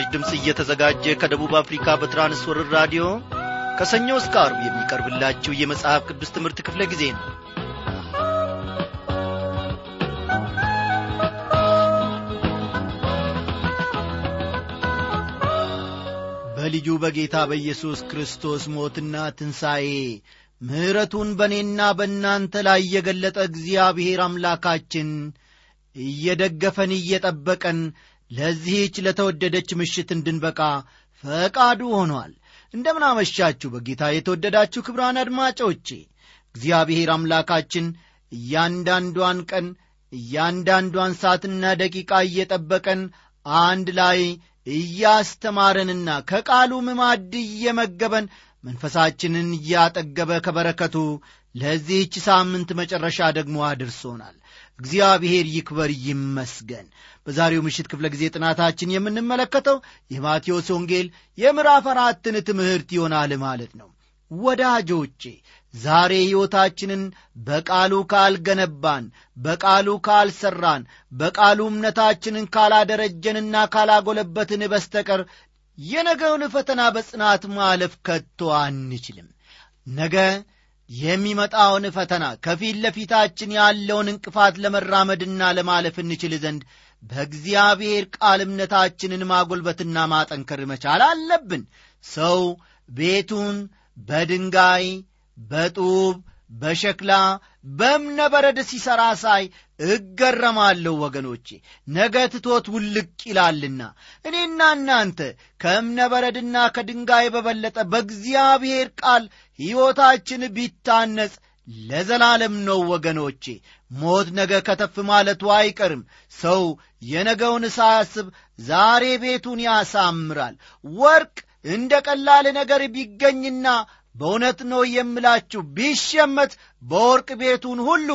ይህ ምስራች ድምፅ እየተዘጋጀ ከደቡብ አፍሪካ በትራንስወርር ራዲዮ ከሰኞ እስከ አርብ የሚቀርብላችሁ የመጽሐፍ ቅዱስ ትምህርት ክፍለ ጊዜ ነው። በልጁ በጌታ በኢየሱስ ክርስቶስ ሞትና ትንሣኤ ምሕረቱን በእኔና በእናንተ ላይ የገለጠ እግዚአብሔር አምላካችን እየደገፈን እየጠበቀን ለዚህች ለተወደደች ምሽት እንድንበቃ ፈቃዱ ሆኗል። እንደምናመሻችሁ በጌታ የተወደዳችሁ ክብራን አድማጮቼ። እግዚአብሔር አምላካችን እያንዳንዷን ቀን እያንዳንዷን ሰዓትና ደቂቃ እየጠበቀን አንድ ላይ እያስተማረንና ከቃሉ ማዕድ እየመገበን መንፈሳችንን እያጠገበ ከበረከቱ ለዚህች ሳምንት መጨረሻ ደግሞ አድርሶናል። እግዚአብሔር ይክበር ይመስገን በዛሬው ምሽት ክፍለ ጊዜ ጥናታችን የምንመለከተው የማቴዎስ ወንጌል የምዕራፍ አራትን ትምህርት ይሆናል ማለት ነው። ወዳጆቼ ዛሬ ሕይወታችንን በቃሉ ካልገነባን በቃሉ ካልሠራን በቃሉ እምነታችንን ካላደረጀንና ካላጎለበትን በስተቀር የነገውን ፈተና በጽናት ማለፍ ከቶ አንችልም። ነገ የሚመጣውን ፈተና ከፊት ለፊታችን ያለውን እንቅፋት ለመራመድና ለማለፍ እንችል ዘንድ በእግዚአብሔር ቃል እምነታችንን ማጎልበትና ማጠንከር መቻል አለብን። ሰው ቤቱን በድንጋይ በጡብ በሸክላ በእብነ በረድ ሲሠራ ሳይ እገረማለሁ ወገኖቼ ነገ ትቶት ውልቅ ይላልና። እኔና እናንተ ከእብነ በረድና ከድንጋይ በበለጠ በእግዚአብሔር ቃል ሕይወታችን ቢታነጽ ለዘላለም ነው ወገኖቼ ሞት ነገ ከተፍ ማለቱ አይቀርም። ሰው የነገውን ሳያስብ ዛሬ ቤቱን ያሳምራል። ወርቅ እንደ ቀላል ነገር ቢገኝና በእውነት ነው የምላችሁ ቢሸመት በወርቅ ቤቱን ሁሉ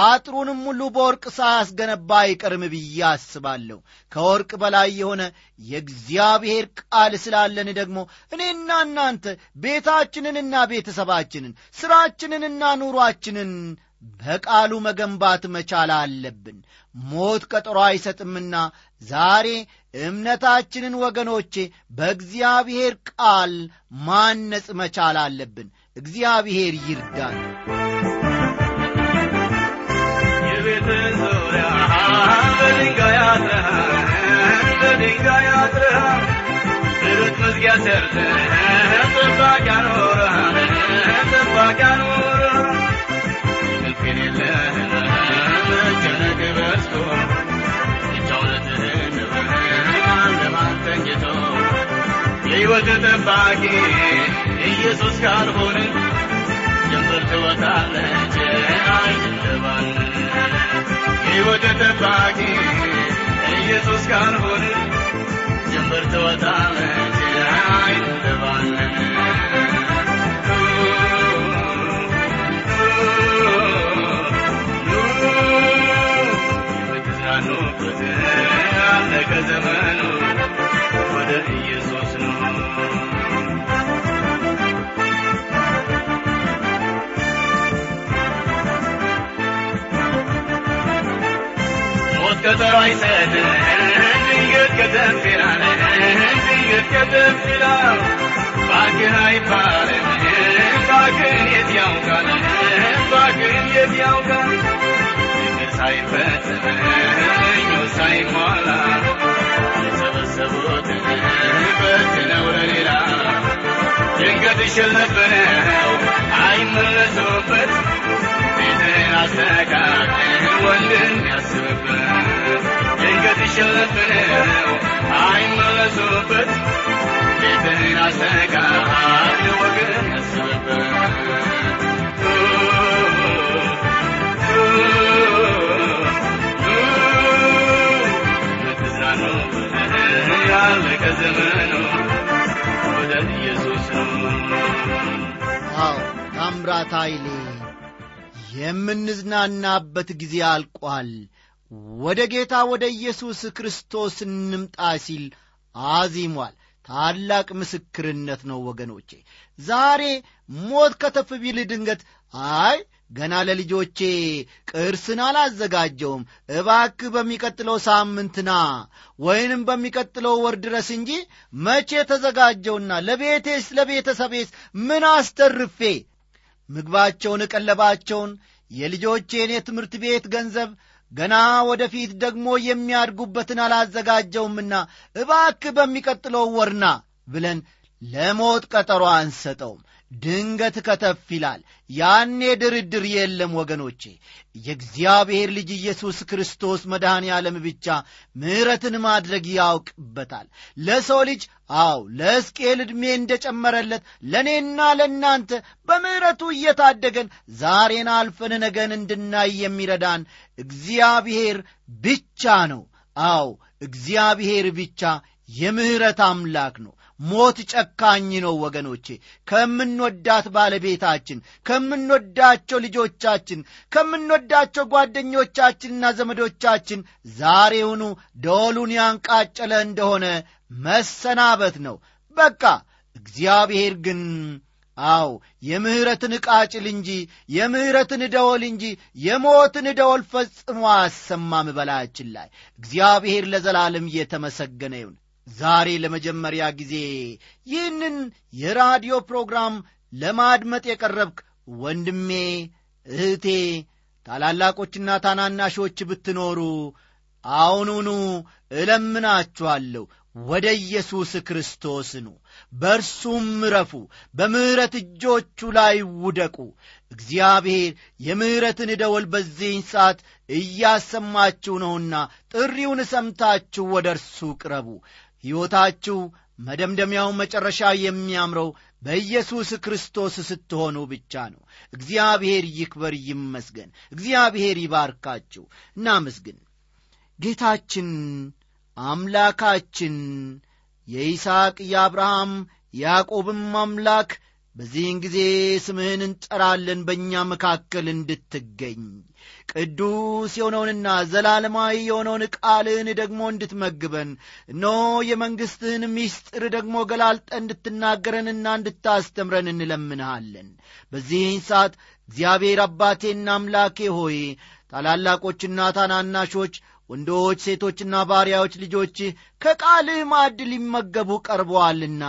አጥሩንም ሁሉ በወርቅ ሳያስገነባ አይቀርም ብዬ አስባለሁ። ከወርቅ በላይ የሆነ የእግዚአብሔር ቃል ስላለን ደግሞ እኔና እናንተ ቤታችንንና ቤተሰባችንን ሥራችንንና ኑሯችንን በቃሉ መገንባት መቻል አለብን። ሞት ቀጠሮ አይሰጥምና ዛሬ እምነታችንን ወገኖቼ በእግዚአብሔር ቃል ማነጽ መቻል አለብን። እግዚአብሔር አጥረሃል በድንጋይ አጥረሃል ብረት መዝጊያ ሰርተህ ጥባቂ አኖረሃል ጥባቂ አኖረሃል የሕይወት ጠባቂ ኢየሱስ ካልሆነ ጀንበር ትወጣለች አይትባል የሕይወት ጠባቂ ኢየሱስ ካልሆነ ጀንበር ትወጣለች አይትባል የምትዝናኑበት ያለቀ ዘመኑ አይሰጥም ድንገት ከተፍ ይላል ድንገት ሳይሟላ የሰበሰቡት በትነው ለሌላ እሸለብነው አይመለሱበት ቤትህን አስተካክል ወንድም ያስብበት ድንገት ይሸለብነው አይመለሱበት። ቤትህን ኢየሱስ ነው አዎ ታምራት ኃይሌ የምንዝናናበት ጊዜ አልቋል ወደ ጌታ ወደ ኢየሱስ ክርስቶስ እንምጣ ሲል አዚሟል። ታላቅ ምስክርነት ነው ወገኖቼ። ዛሬ ሞት ከተፍ ቢል ድንገት አይ ገና ለልጆቼ ቅርስን አላዘጋጀውም። እባክህ በሚቀጥለው ሳምንትና ወይንም በሚቀጥለው ወር ድረስ እንጂ መቼ ተዘጋጀውና ለቤቴስ ለቤተሰቤስ ምን አስተርፌ? ምግባቸውን ቀለባቸውን የልጆቼን የትምህርት ቤት ገንዘብ ገና ወደፊት ደግሞ የሚያድጉበትን አላዘጋጀውምና እባክ በሚቀጥለው ወርና ብለን ለሞት ቀጠሮ አንሰጠውም ድንገት ከተፍ ይላል። ያኔ ድርድር የለም ወገኖቼ። የእግዚአብሔር ልጅ ኢየሱስ ክርስቶስ መድኃኔ ዓለም ብቻ ምሕረትን ማድረግ ያውቅበታል። ለሰው ልጅ አው ለሕዝቅኤል ዕድሜ እንደ ጨመረለት ለእኔና ለእናንተ በምሕረቱ እየታደገን ዛሬን አልፈን ነገን እንድናይ የሚረዳን እግዚአብሔር ብቻ ነው። አው እግዚአብሔር ብቻ የምሕረት አምላክ ነው ሞት ጨካኝ ነው ወገኖቼ። ከምንወዳት ባለቤታችን ከምንወዳቸው ልጆቻችን ከምንወዳቸው ጓደኞቻችንና ዘመዶቻችን ዛሬውኑ ደወሉን ያንቃጨለ እንደሆነ መሰናበት ነው። በቃ እግዚአብሔር ግን አው የምሕረትን ቃጭል እንጂ የምሕረትን ደወል እንጂ የሞትን ደወል ፈጽሞ አሰማም በላያችን ላይ። እግዚአብሔር ለዘላለም እየተመሰገነ ይሁን ዛሬ ለመጀመሪያ ጊዜ ይህንን የራዲዮ ፕሮግራም ለማድመጥ የቀረብክ ወንድሜ እህቴ ታላላቆችና ታናናሾች ብትኖሩ አሁኑኑ እለምናችኋለሁ። ወደ ኢየሱስ ክርስቶስ ኑ። በእርሱም ምረፉ በምሕረት እጆቹ ላይ ውደቁ። እግዚአብሔር የምሕረትን ደወል በዚህን ሰዓት እያሰማችሁ ነውና ጥሪውን ሰምታችሁ ወደ እርሱ ቅረቡ ሕይወታችሁ መደምደሚያው መጨረሻ የሚያምረው በኢየሱስ ክርስቶስ ስትሆኑ ብቻ ነው። እግዚአብሔር ይክበር ይመስገን። እግዚአብሔር ይባርካችሁ። እናመስግን። ጌታችን አምላካችን የይስሐቅ የአብርሃም ያዕቆብም አምላክ በዚህን ጊዜ ስምህን እንጠራለን በእኛ መካከል እንድትገኝ። ቅዱስ የሆነውንና ዘላለማዊ የሆነውን ቃልህን ደግሞ እንድትመግበን እነሆ የመንግሥትህን ምስጢር ደግሞ ገላልጠ እንድትናገረንና እንድታስተምረን እንለምንሃለን። በዚህን ሰዓት እግዚአብሔር አባቴና አምላኬ ሆይ ታላላቆችና ታናናሾች ወንዶች ሴቶችና ባሪያዎች ልጆች ከቃልህ ማዕድ ሊመገቡ ቀርበዋልና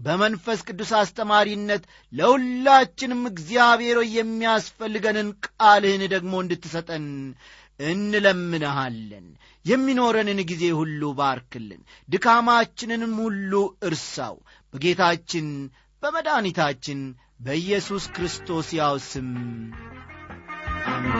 በመንፈስ ቅዱስ አስተማሪነት ለሁላችንም እግዚአብሔር የሚያስፈልገንን ቃልህን ደግሞ እንድትሰጠን እንለምንሃለን። የሚኖረንን ጊዜ ሁሉ ባርክልን። ድካማችንንም ሁሉ እርሳው። በጌታችን በመድኃኒታችን በኢየሱስ ክርስቶስ ያው ስም። አሜን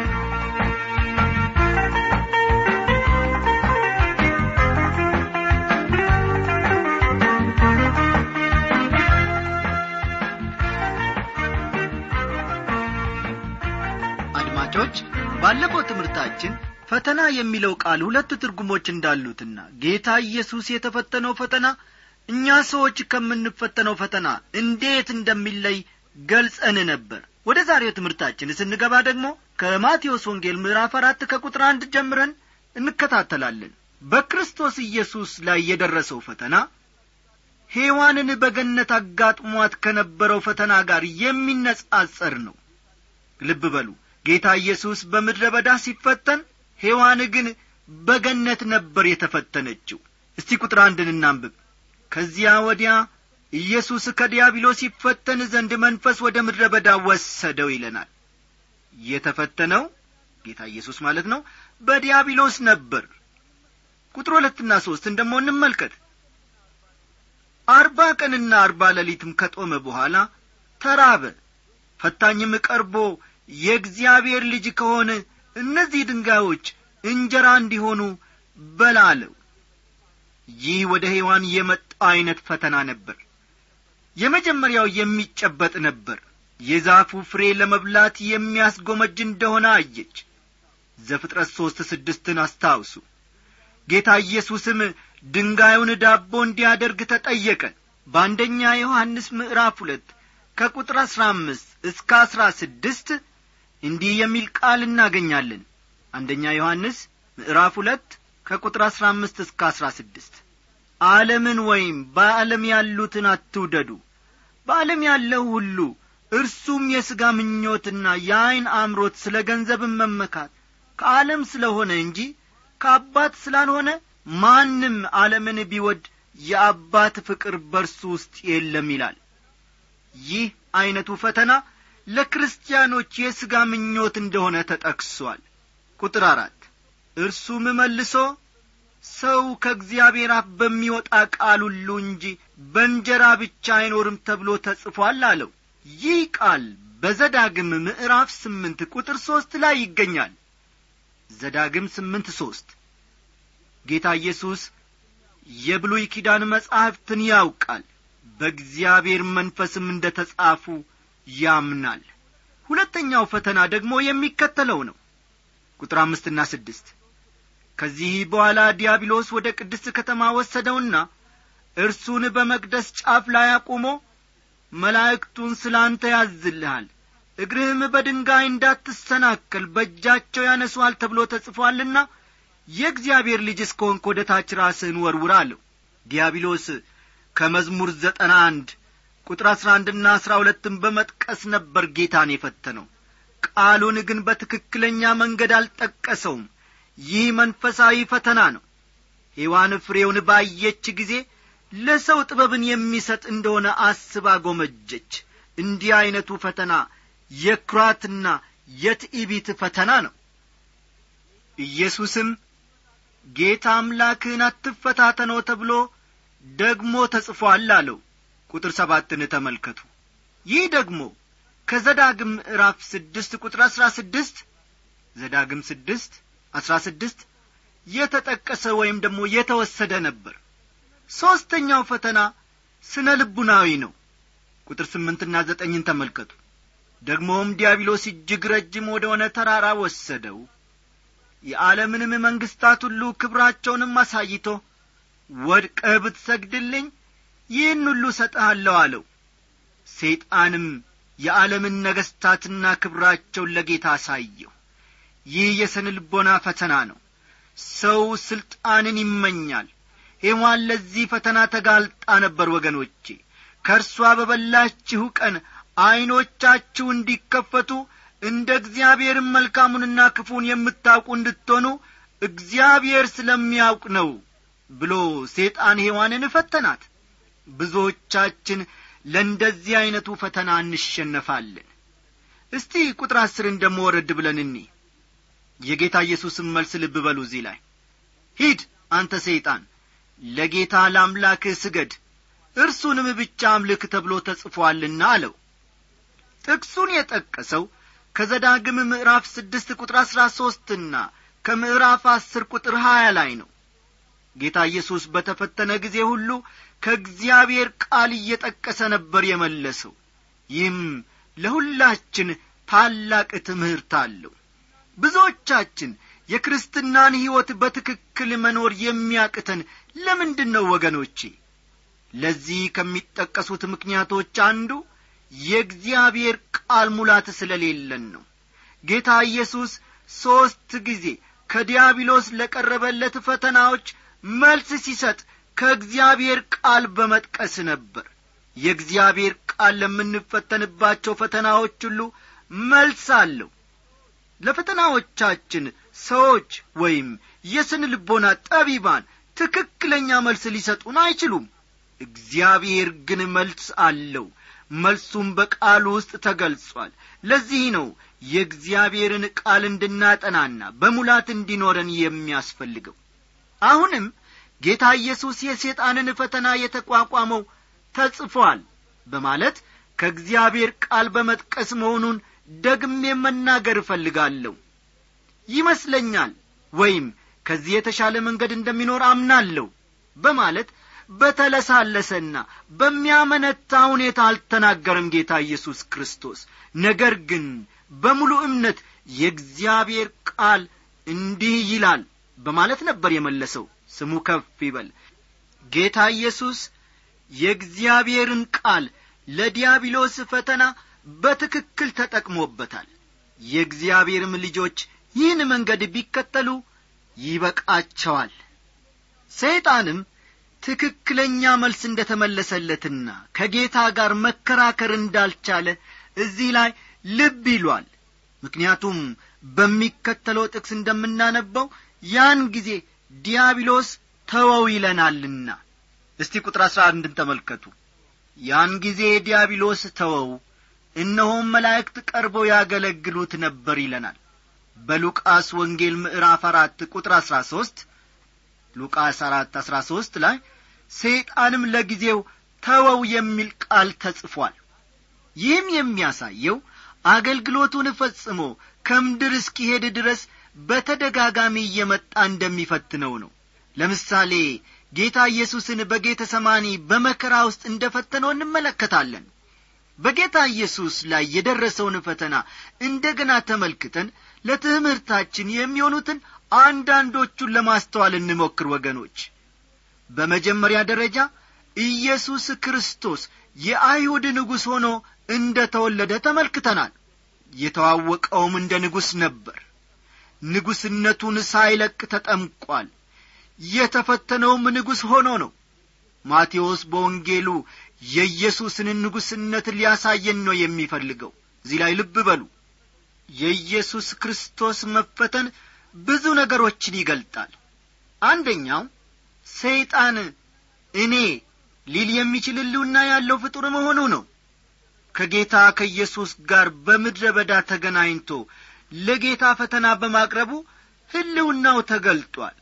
አድማጮች ባለፈው ትምህርታችን ፈተና የሚለው ቃል ሁለት ትርጉሞች እንዳሉትና ጌታ ኢየሱስ የተፈተነው ፈተና እኛ ሰዎች ከምንፈተነው ፈተና እንዴት እንደሚለይ ገልጸን ነበር። ወደ ዛሬው ትምህርታችን ስንገባ ደግሞ ከማቴዎስ ወንጌል ምዕራፍ አራት ከቁጥር አንድ ጀምረን እንከታተላለን። በክርስቶስ ኢየሱስ ላይ የደረሰው ፈተና ሔዋንን በገነት አጋጥሟት ከነበረው ፈተና ጋር የሚነጻጸር ነው። ልብ በሉ ጌታ ኢየሱስ በምድረ በዳ ሲፈተን ሔዋን ግን በገነት ነበር የተፈተነችው። እስቲ ቁጥር አንድን እናንብብ። ከዚያ ወዲያ ኢየሱስ ከዲያብሎስ ሲፈተን ዘንድ መንፈስ ወደ ምድረ በዳ ወሰደው ይለናል። የተፈተነው ጌታ ኢየሱስ ማለት ነው በዲያብሎስ ነበር። ቁጥር ሁለትና ሦስትን ደሞ እንመልከት። አርባ ቀንና አርባ ሌሊትም ከጦመ በኋላ ተራበ። ፈታኝም ቀርቦ የእግዚአብሔር ልጅ ከሆነ እነዚህ ድንጋዮች እንጀራ እንዲሆኑ በላለው። ይህ ወደ ሔዋን የመጣ ዐይነት ፈተና ነበር። የመጀመሪያው የሚጨበጥ ነበር። የዛፉ ፍሬ ለመብላት የሚያስጎመጅ እንደሆነ አየች። ዘፍጥረት ሦስት ስድስትን አስታውሱ። ጌታ ኢየሱስም ድንጋዩን ዳቦ እንዲያደርግ ተጠየቀ። በአንደኛ ዮሐንስ ምዕራፍ ሁለት ከቁጥር አሥራ አምስት እስከ አሥራ ስድስት እንዲህ የሚል ቃል እናገኛለን። አንደኛ ዮሐንስ ምዕራፍ ሁለት ከቁጥር አሥራ አምስት እስከ አሥራ ስድስት። ዓለምን ወይም በዓለም ያሉትን አትውደዱ። በዓለም ያለው ሁሉ እርሱም የሥጋ ምኞትና የዐይን አምሮት ስለ ገንዘብን መመካት ከዓለም ስለ ሆነ እንጂ ከአባት ስላልሆነ ማንም ዓለምን ቢወድ የአባት ፍቅር በርሱ ውስጥ የለም ይላል። ይህ ዐይነቱ ፈተና ለክርስቲያኖች የሥጋ ምኞት እንደሆነ ተጠቅሷል። ቁጥር አራት እርሱም መልሶ ሰው ከእግዚአብሔር አፍ በሚወጣ ቃል ሁሉ እንጂ በእንጀራ ብቻ አይኖርም ተብሎ ተጽፏል አለው። ይህ ቃል በዘዳግም ምዕራፍ ስምንት ቁጥር ሦስት ላይ ይገኛል። ዘዳግም ስምንት ሦስት ጌታ ኢየሱስ የብሉይ ኪዳን መጻሕፍትን ያውቃል። በእግዚአብሔር መንፈስም እንደ ተጻፉ ያምናል። ሁለተኛው ፈተና ደግሞ የሚከተለው ነው። ቁጥር አምስትና ስድስት ከዚህ በኋላ ዲያብሎስ ወደ ቅድስት ከተማ ወሰደውና እርሱን በመቅደስ ጫፍ ላይ አቁሞ መላእክቱን ስለ አንተ ያዝልሃል እግርህም በድንጋይ እንዳትሰናከል በእጃቸው ያነሱሃል ተብሎ ተጽፏልና የእግዚአብሔር ልጅ እስከሆንክ ወደ ታች ራስህን ወርውር አለው። ዲያብሎስ ከመዝሙር ዘጠና አንድ ቁጥር አሥራ አንድና አሥራ ሁለትን በመጥቀስ ነበር ጌታን የፈተነው። ቃሉን ግን በትክክለኛ መንገድ አልጠቀሰውም። ይህ መንፈሳዊ ፈተና ነው። ሔዋን ፍሬውን ባየች ጊዜ ለሰው ጥበብን የሚሰጥ እንደሆነ አስባ ጎመጀች። እንዲህ ዐይነቱ ፈተና የኩራትና የትዕቢት ፈተና ነው። ኢየሱስም ጌታ አምላክህን አትፈታተነው ተብሎ ደግሞ ተጽፎአል አለው ቁጥር ሰባትን ተመልከቱ። ይህ ደግሞ ከዘዳግም ምዕራፍ ስድስት ቁጥር አሥራ ስድስት ዘዳግም ስድስት አሥራ ስድስት የተጠቀሰ ወይም ደግሞ የተወሰደ ነበር። ሦስተኛው ፈተና ስነ ልቡናዊ ነው። ቁጥር ስምንትና ዘጠኝን ተመልከቱ። ደግሞም ዲያብሎስ እጅግ ረጅም ወደ ሆነ ተራራ ወሰደው። የዓለምንም መንግሥታት ሁሉ ክብራቸውንም አሳይቶ ወድቀህ ብትሰግድልኝ ይህን ሁሉ ሰጠሃለሁ አለው። ሰይጣንም የዓለምን ነገሥታትና ክብራቸውን ለጌታ አሳየው። ይህ የስነ ልቦና ፈተና ነው። ሰው ሥልጣንን ይመኛል። ሔዋን ለዚህ ፈተና ተጋልጣ ነበር ወገኖቼ። ከእርሷ በበላችሁ ቀን ዐይኖቻችሁ እንዲከፈቱ እንደ እግዚአብሔርም መልካሙንና ክፉን የምታውቁ እንድትሆኑ እግዚአብሔር ስለሚያውቅ ነው ብሎ ሴጣን ሔዋንን ፈተናት ብዙዎቻችን ለእንደዚህ ዐይነቱ ፈተና እንሸነፋለን። እስቲ ቁጥር አስርን ደሞ ወረድ ብለን እኒ። የጌታ ኢየሱስን መልስ ልብ በሉ እዚህ ላይ። ሂድ አንተ ሰይጣን ለጌታ ለአምላክህ ስገድ እርሱንም ብቻ አምልክ ተብሎ ተጽፎአልና አለው። ጥቅሱን የጠቀሰው ከዘዳግም ምዕራፍ ስድስት ቁጥር አሥራ ሦስትና ከምዕራፍ አስር ቁጥር ሀያ ላይ ነው። ጌታ ኢየሱስ በተፈተነ ጊዜ ሁሉ ከእግዚአብሔር ቃል እየጠቀሰ ነበር የመለሰው። ይህም ለሁላችን ታላቅ ትምህርት አለው። ብዙዎቻችን የክርስትናን ሕይወት በትክክል መኖር የሚያቅተን ለምንድን ነው ወገኖቼ? ለዚህ ከሚጠቀሱት ምክንያቶች አንዱ የእግዚአብሔር ቃል ሙላት ስለሌለን ነው። ጌታ ኢየሱስ ሦስት ጊዜ ከዲያብሎስ ለቀረበለት ፈተናዎች መልስ ሲሰጥ ከእግዚአብሔር ቃል በመጥቀስ ነበር። የእግዚአብሔር ቃል ለምንፈተንባቸው ፈተናዎች ሁሉ መልስ አለው። ለፈተናዎቻችን ሰዎች ወይም የስን ልቦና ጠቢባን ትክክለኛ መልስ ሊሰጡን አይችሉም። እግዚአብሔር ግን መልስ አለው። መልሱም በቃሉ ውስጥ ተገልጿል። ለዚህ ነው የእግዚአብሔርን ቃል እንድናጠናና በሙላት እንዲኖረን የሚያስፈልገው። አሁንም ጌታ ኢየሱስ የሴጣንን ፈተና የተቋቋመው ተጽፏል በማለት ከእግዚአብሔር ቃል በመጥቀስ መሆኑን ደግሜ መናገር እፈልጋለሁ። ይመስለኛል ወይም ከዚህ የተሻለ መንገድ እንደሚኖር አምናለሁ በማለት በተለሳለሰና በሚያመነታ ሁኔታ አልተናገረም ጌታ ኢየሱስ ክርስቶስ። ነገር ግን በሙሉ እምነት የእግዚአብሔር ቃል እንዲህ ይላል በማለት ነበር የመለሰው ስሙ ከፍ ይበል። ጌታ ኢየሱስ የእግዚአብሔርን ቃል ለዲያብሎስ ፈተና በትክክል ተጠቅሞበታል። የእግዚአብሔርም ልጆች ይህን መንገድ ቢከተሉ ይበቃቸዋል። ሰይጣንም ትክክለኛ መልስ እንደ ተመለሰለትና ከጌታ ጋር መከራከር እንዳልቻለ እዚህ ላይ ልብ ይሏል። ምክንያቱም በሚከተለው ጥቅስ እንደምናነበው ያን ጊዜ ዲያብሎስ ተወው ይለናልና። እስቲ ቁጥር አሥራ አንድን ተመልከቱ። ያን ጊዜ ዲያብሎስ ተወው እነሆም መላእክት ቀርበው ያገለግሉት ነበር ይለናል። በሉቃስ ወንጌል ምዕራፍ አራት ቁጥር አሥራ ሦስት ሉቃስ አራት አሥራ ሦስት ላይ ሰይጣንም ለጊዜው ተወው የሚል ቃል ተጽፏል። ይህም የሚያሳየው አገልግሎቱን ፈጽሞ ከምድር እስኪሄድ ድረስ በተደጋጋሚ እየመጣ እንደሚፈትነው ነው። ለምሳሌ ጌታ ኢየሱስን በጌተ ሰማኒ በመከራ ውስጥ እንደ ፈተነው እንመለከታለን። በጌታ ኢየሱስ ላይ የደረሰውን ፈተና እንደ ገና ተመልክተን ለትምህርታችን የሚሆኑትን አንዳንዶቹን ለማስተዋል እንሞክር ወገኖች። በመጀመሪያ ደረጃ ኢየሱስ ክርስቶስ የአይሁድ ንጉሥ ሆኖ እንደ ተወለደ ተመልክተናል። የተዋወቀውም እንደ ንጉሥ ነበር ንጉሥነቱን ሳይለቅ ተጠምቋል። የተፈተነውም ንጉሥ ሆኖ ነው። ማቴዎስ በወንጌሉ የኢየሱስን ንጉሥነት ሊያሳየን ነው የሚፈልገው። እዚህ ላይ ልብ በሉ። የኢየሱስ ክርስቶስ መፈተን ብዙ ነገሮችን ይገልጣል። አንደኛው ሰይጣን እኔ ሊል የሚችል ሕልውና ያለው ፍጡር መሆኑ ነው። ከጌታ ከኢየሱስ ጋር በምድረ በዳ ተገናኝቶ ለጌታ ፈተና በማቅረቡ ሕልውናው ተገልጧል።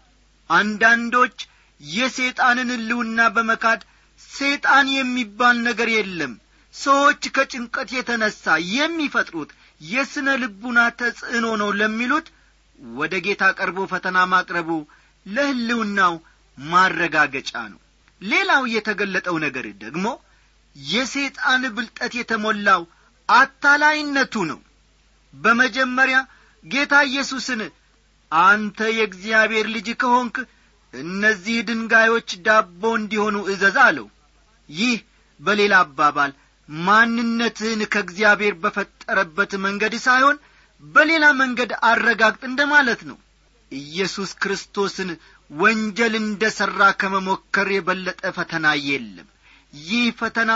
አንዳንዶች የሰይጣንን ሕልውና በመካድ ሰይጣን የሚባል ነገር የለም ሰዎች ከጭንቀት የተነሣ የሚፈጥሩት የሥነ ልቡና ተጽዕኖ ነው ለሚሉት ወደ ጌታ ቀርቦ ፈተና ማቅረቡ ለሕልውናው ማረጋገጫ ነው። ሌላው የተገለጠው ነገር ደግሞ የሰይጣን ብልጠት የተሞላው አታላይነቱ ነው በመጀመሪያ ጌታ ኢየሱስን አንተ የእግዚአብሔር ልጅ ከሆንክ እነዚህ ድንጋዮች ዳቦ እንዲሆኑ እዘዝ አለው። ይህ በሌላ አባባል ማንነትህን ከእግዚአብሔር በፈጠረበት መንገድ ሳይሆን በሌላ መንገድ አረጋግጥ እንደ ማለት ነው። ኢየሱስ ክርስቶስን ወንጀል እንደ ሠራ ከመሞከር የበለጠ ፈተና የለም። ይህ ፈተና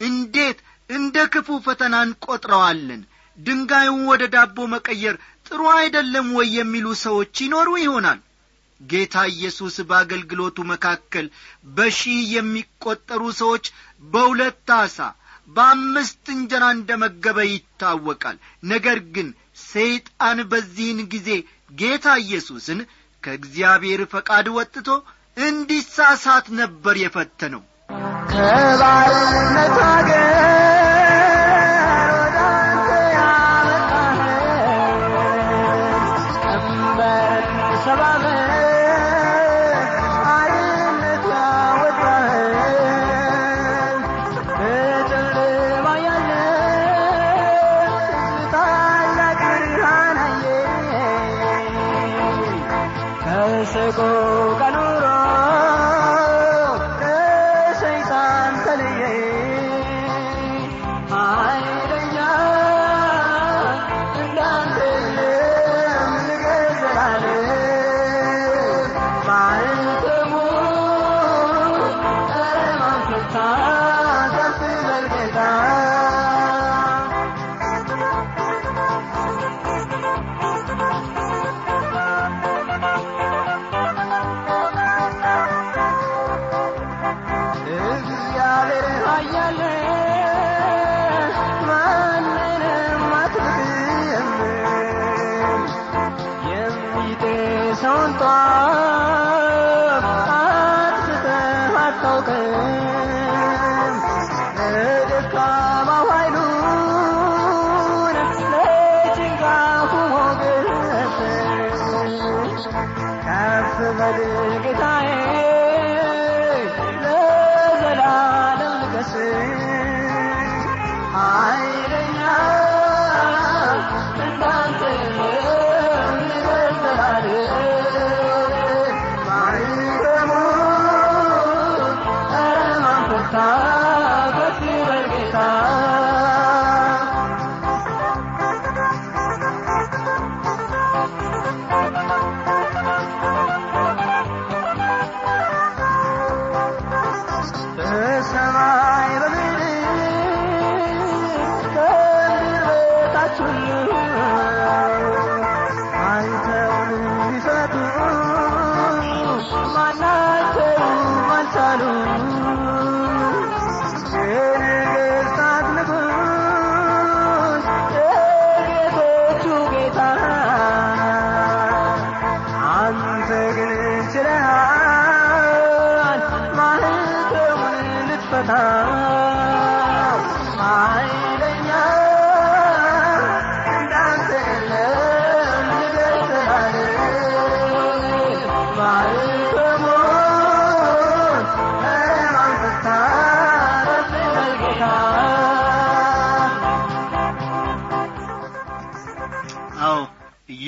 እንዴት እንደ ክፉ ፈተና እንቈጥረዋለን ድንጋዩን ወደ ዳቦ መቀየር ጥሩ አይደለም ወይ የሚሉ ሰዎች ይኖሩ ይሆናል። ጌታ ኢየሱስ በአገልግሎቱ መካከል በሺህ የሚቈጠሩ ሰዎች በሁለት አሳ በአምስት እንጀራ እንደ መገበ ይታወቃል። ነገር ግን ሰይጣን በዚህን ጊዜ ጌታ ኢየሱስን ከእግዚአብሔር ፈቃድ ወጥቶ እንዲሳሳት ነበር የፈተነው። ከባርነት አገር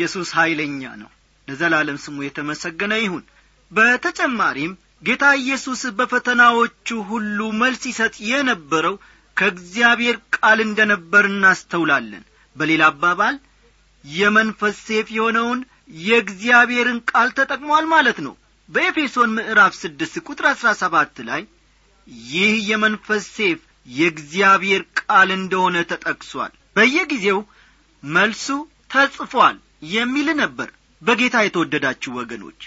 ኢየሱስ ኀይለኛ ነው። ለዘላለም ስሙ የተመሰገነ ይሁን። በተጨማሪም ጌታ ኢየሱስ በፈተናዎቹ ሁሉ መልስ ይሰጥ የነበረው ከእግዚአብሔር ቃል እንደ ነበር እናስተውላለን። በሌላ አባባል የመንፈስ ሴፍ የሆነውን የእግዚአብሔርን ቃል ተጠቅሟል ማለት ነው። በኤፌሶን ምዕራፍ ስድስት ቁጥር አሥራ ሰባት ላይ ይህ የመንፈስ ሴፍ የእግዚአብሔር ቃል እንደሆነ ተጠቅሷል። በየጊዜው መልሱ ተጽፏል የሚል ነበር። በጌታ የተወደዳችሁ ወገኖች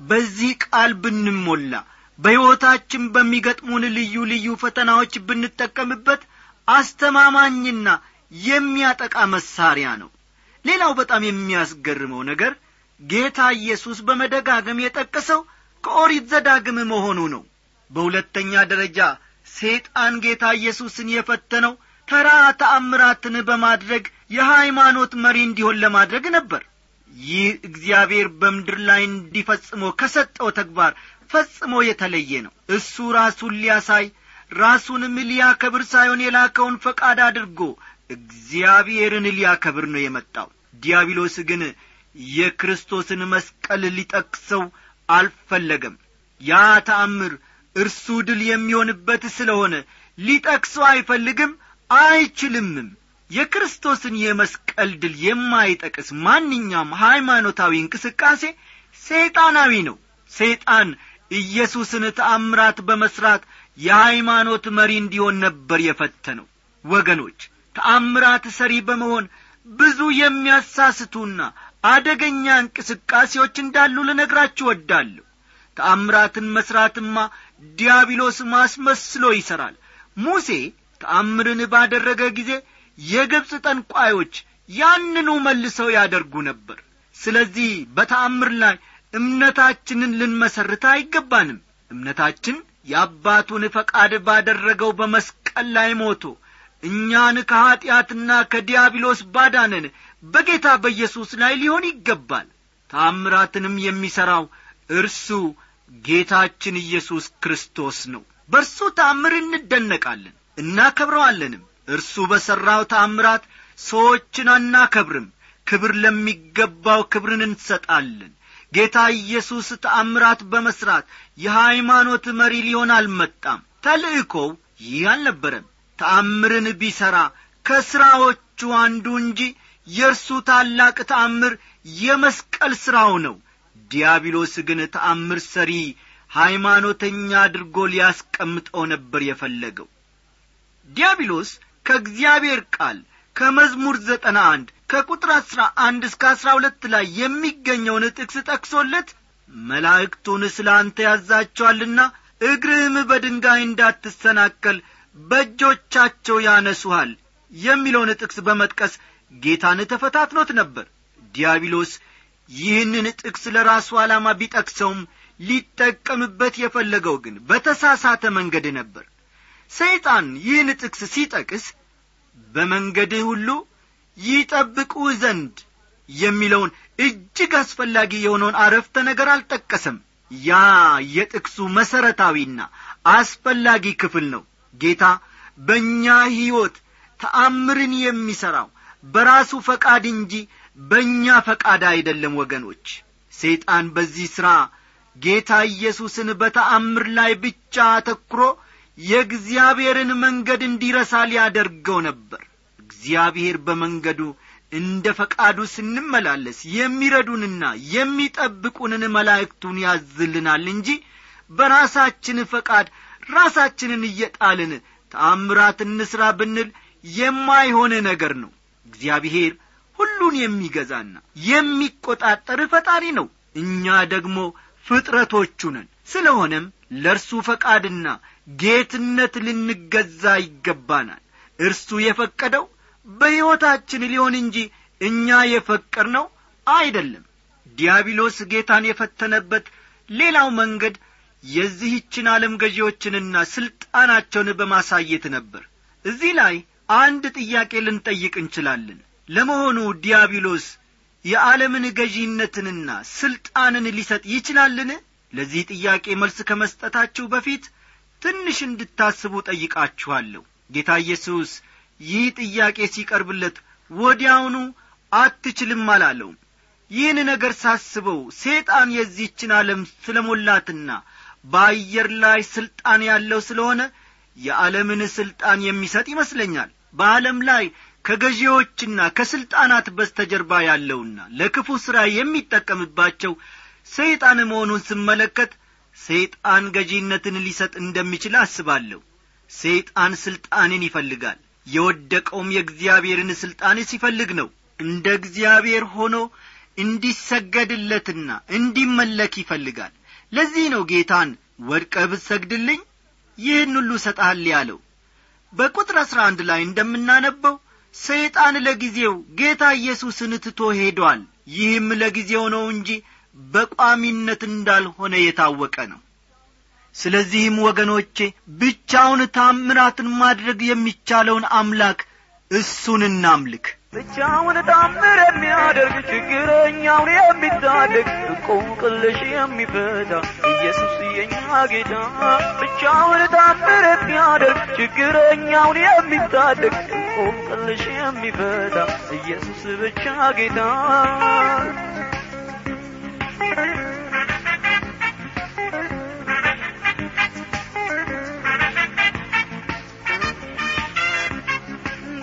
በዚህ ቃል ብንሞላ በሕይወታችን በሚገጥሙን ልዩ ልዩ ፈተናዎች ብንጠቀምበት አስተማማኝና የሚያጠቃ መሳሪያ ነው። ሌላው በጣም የሚያስገርመው ነገር ጌታ ኢየሱስ በመደጋገም የጠቀሰው ከኦሪት ዘዳግም መሆኑ ነው። በሁለተኛ ደረጃ ሰይጣን ጌታ ኢየሱስን የፈተነው ተራ ተአምራትን በማድረግ የሃይማኖት መሪ እንዲሆን ለማድረግ ነበር። ይህ እግዚአብሔር በምድር ላይ እንዲፈጽሞ ከሰጠው ተግባር ፈጽሞ የተለየ ነው። እሱ ራሱን ሊያሳይ ራሱንም ሊያከብር ሳይሆን የላከውን ፈቃድ አድርጎ እግዚአብሔርን ሊያከብር ነው የመጣው። ዲያብሎስ ግን የክርስቶስን መስቀል ሊጠቅሰው አልፈለገም። ያ ተአምር እርሱ ድል የሚሆንበት ስለሆነ ሊጠቅሰው አይፈልግም አይችልምም የክርስቶስን የመስቀል ድል የማይጠቅስ ማንኛውም ሃይማኖታዊ እንቅስቃሴ ሰይጣናዊ ነው። ሰይጣን ኢየሱስን ተአምራት በመስራት የሃይማኖት መሪ እንዲሆን ነበር የፈተነው። ወገኖች ተአምራት ሰሪ በመሆን ብዙ የሚያሳስቱና አደገኛ እንቅስቃሴዎች እንዳሉ ልነግራችሁ ወዳለሁ ተአምራትን መሥራትማ ዲያብሎስ ማስመስሎ ይሠራል ሙሴ ተአምርን ባደረገ ጊዜ የግብፅ ጠንቋዮች ያንኑ መልሰው ያደርጉ ነበር። ስለዚህ በተአምር ላይ እምነታችንን ልንመሰርት አይገባንም። እምነታችን የአባቱን ፈቃድ ባደረገው በመስቀል ላይ ሞቶ እኛን ከኀጢአትና ከዲያብሎስ ባዳነን በጌታ በኢየሱስ ላይ ሊሆን ይገባል። ታምራትንም የሚሠራው እርሱ ጌታችን ኢየሱስ ክርስቶስ ነው። በእርሱ ታምር እንደነቃለን እናከብረዋለንም እርሱ በሠራው ታምራት ሰዎችን አናከብርም። ክብር ለሚገባው ክብርን እንሰጣለን። ጌታ ኢየሱስ ተአምራት በመሥራት የሃይማኖት መሪ ሊሆን አልመጣም። ተልእኮው ይህ አልነበረም። ተአምርን ቢሠራ ከሥራዎቹ አንዱ እንጂ የእርሱ ታላቅ ተአምር የመስቀል ሥራው ነው። ዲያብሎስ ግን ተአምር ሰሪ ሃይማኖተኛ አድርጎ ሊያስቀምጠው ነበር የፈለገው። ዲያብሎስ ከእግዚአብሔር ቃል ከመዝሙር ዘጠና አንድ ከቁጥር አሥራ አንድ እስከ አሥራ ሁለት ላይ የሚገኘውን ጥቅስ ጠቅሶለት መላእክቱን ስለ አንተ ያዛቸዋልና እግርህም በድንጋይ እንዳትሰናከል በእጆቻቸው ያነሱሃል የሚለውን ጥቅስ በመጥቀስ ጌታን ተፈታትኖት ነበር። ዲያብሎስ ይህንን ጥቅስ ለራሱ ዓላማ ቢጠቅሰውም ሊጠቀምበት የፈለገው ግን በተሳሳተ መንገድ ነበር ሰይጣን ይህን ጥቅስ ሲጠቅስ በመንገድህ ሁሉ ይጠብቁህ ዘንድ የሚለውን እጅግ አስፈላጊ የሆነውን አረፍተ ነገር አልጠቀሰም። ያ የጥቅሱ መሠረታዊና አስፈላጊ ክፍል ነው። ጌታ በእኛ ሕይወት ተአምርን የሚሠራው በራሱ ፈቃድ እንጂ በእኛ ፈቃድ አይደለም። ወገኖች ሰይጣን በዚህ ሥራ ጌታ ኢየሱስን በተአምር ላይ ብቻ አተኩሮ የእግዚአብሔርን መንገድ እንዲረሳ ሊያደርገው ነበር። እግዚአብሔር በመንገዱ እንደ ፈቃዱ ስንመላለስ የሚረዱንና የሚጠብቁንን መላእክቱን ያዝልናል እንጂ በራሳችን ፈቃድ ራሳችንን እየጣልን ተአምራት እንሥራ ብንል የማይሆን ነገር ነው። እግዚአብሔር ሁሉን የሚገዛና የሚቈጣጠር ፈጣሪ ነው። እኛ ደግሞ ፍጥረቶቹ ነን። ስለሆነም ለእርሱ ፈቃድና ጌትነት ልንገዛ ይገባናል። እርሱ የፈቀደው በሕይወታችን ሊሆን እንጂ እኛ የፈቀድነው አይደለም። ዲያብሎስ ጌታን የፈተነበት ሌላው መንገድ የዚህችን ዓለም ገዢዎችንና ሥልጣናቸውን በማሳየት ነበር። እዚህ ላይ አንድ ጥያቄ ልንጠይቅ እንችላለን። ለመሆኑ ዲያብሎስ የዓለምን ገዢነትንና ሥልጣንን ሊሰጥ ይችላልን? ለዚህ ጥያቄ መልስ ከመስጠታችሁ በፊት ትንሽ እንድታስቡ ጠይቃችኋለሁ። ጌታ ኢየሱስ ይህ ጥያቄ ሲቀርብለት ወዲያውኑ አትችልም አላለውም። ይህን ነገር ሳስበው ሰይጣን የዚህችን ዓለም ስለ ሞላትና በአየር ላይ ሥልጣን ያለው ስለሆነ የዓለምን ሥልጣን የሚሰጥ ይመስለኛል። በዓለም ላይ ከገዢዎችና ከሥልጣናት በስተጀርባ ያለውና ለክፉ ሥራ የሚጠቀምባቸው ሰይጣን መሆኑን ስመለከት ሰይጣን ገዢነትን ሊሰጥ እንደሚችል አስባለሁ። ሰይጣን ሥልጣንን ይፈልጋል። የወደቀውም የእግዚአብሔርን ሥልጣን ሲፈልግ ነው። እንደ እግዚአብሔር ሆኖ እንዲሰገድለትና እንዲመለክ ይፈልጋል። ለዚህ ነው ጌታን ወድቀ ብትሰግድልኝ ይህን ሁሉ ሰጣል ያለው። በቁጥር አሥራ አንድ ላይ እንደምናነበው ሰይጣን ለጊዜው ጌታ ኢየሱስን ትቶ ሄዷል። ይህም ለጊዜው ነው እንጂ በቋሚነት እንዳልሆነ የታወቀ ነው። ስለዚህም ወገኖቼ ብቻውን ታምራትን ማድረግ የሚቻለውን አምላክ እሱን እናምልክ። ብቻውን ታምር የሚያደርግ ችግረኛውን የሚታደግ እንቆቅልሽ የሚፈታ ኢየሱስ የኛ ጌታ። ብቻውን ታምር የሚያደርግ ችግረኛውን የሚታደግ እንቆቅልሽ የሚፈታ ኢየሱስ ብቻ ጌታ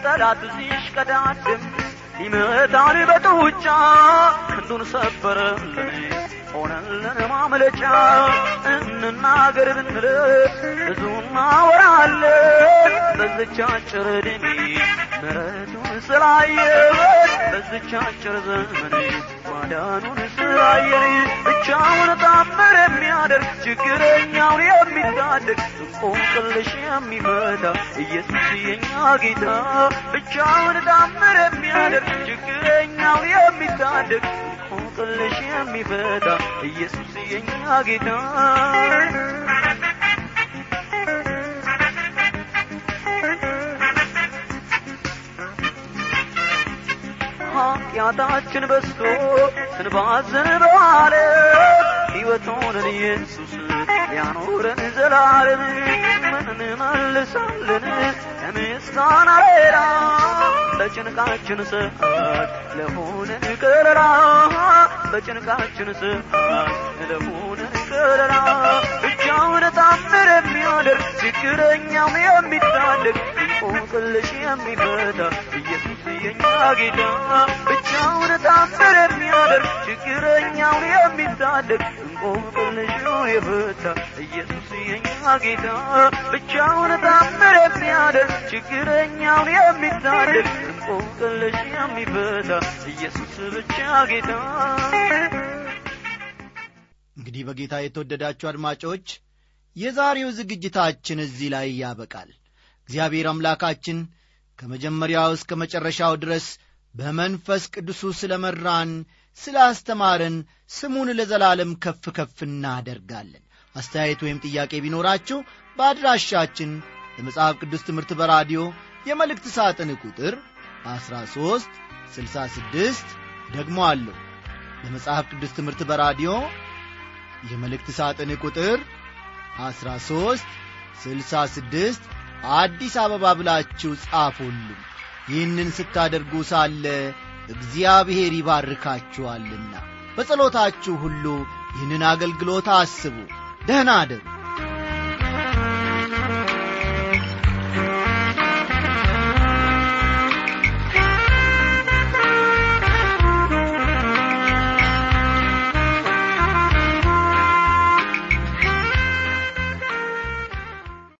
ጠላት ሲሽቀዳድም ሊመታን በጡጫ ክንዱን ሰበረልን ሆነልን ማምለጫ እንናገር ብንል ብዙ እናወራለን በዝቻ አጭር ስላየን በዝቻ ማዳኑን ስላየን ብቻውን ታምር የሚያደርግ ችግረኛውን የሚታደግ እንቆቅልሽ የሚፈታ ኢየሱስ የኛ ጌታ ብቻውን ታምር የሚያደርግ ችግረኛውን የሚታደግ እንቆቅልሽ የሚፈታ ኢየሱስ የኛ ጌታ ኃጢአታችን በስቶ ስንባዝን በዓለም ሕይወት ሆነን ኢየሱስ ሊያኖረን ዘላለም እንመልሳለን ከምስጋና ሌላ በጭንቃችን ሰዓት ለሆነን ከለላ በጭንቃችን ሰዓት ለሆነን ከለላ። ብቻውን ታምር የሚያደርግ ችግረኛውን የሚታደግ እንቆቅልሽ ኢየሱስ የኛ ጌታ ብቻውን ታምር የሚያደርግ ችግረኛውን የሚታደግ እንቆቅልሹን የፈታ ኢየሱስ የኛ ጌታ ብቻውን ታምር የሚያደርግ ችግረኛውን የሚታደግ እንቆቅልሽ የሚፈታ ኢየሱስ ብቻ ጌታ እንግዲህ በጌታ የተወደዳችሁ አድማጮች የዛሬው ዝግጅታችን እዚህ ላይ ያበቃል። እግዚአብሔር አምላካችን ከመጀመሪያው እስከ መጨረሻው ድረስ በመንፈስ ቅዱሱ ስለ መራን ስለ ስሙን ለዘላለም ከፍ ከፍ እናደርጋለን። አስተያየት ወይም ጥያቄ ቢኖራችሁ በአድራሻችን ለመጽሐፍ ቅዱስ ትምህርት በራዲዮ የመልእክት ሳጥን ቁጥር 13 66 ደግሞ አለሁ ለመጽሐፍ ቅዱስ ትምህርት በራዲዮ የመልእክት ሳጥን ቁጥር 13 66 አዲስ አበባ ብላችሁ ጻፉልን። ይህንን ስታደርጉ ሳለ እግዚአብሔር ይባርካችኋልና በጸሎታችሁ ሁሉ ይህንን አገልግሎት አስቡ። ደህና አደሩ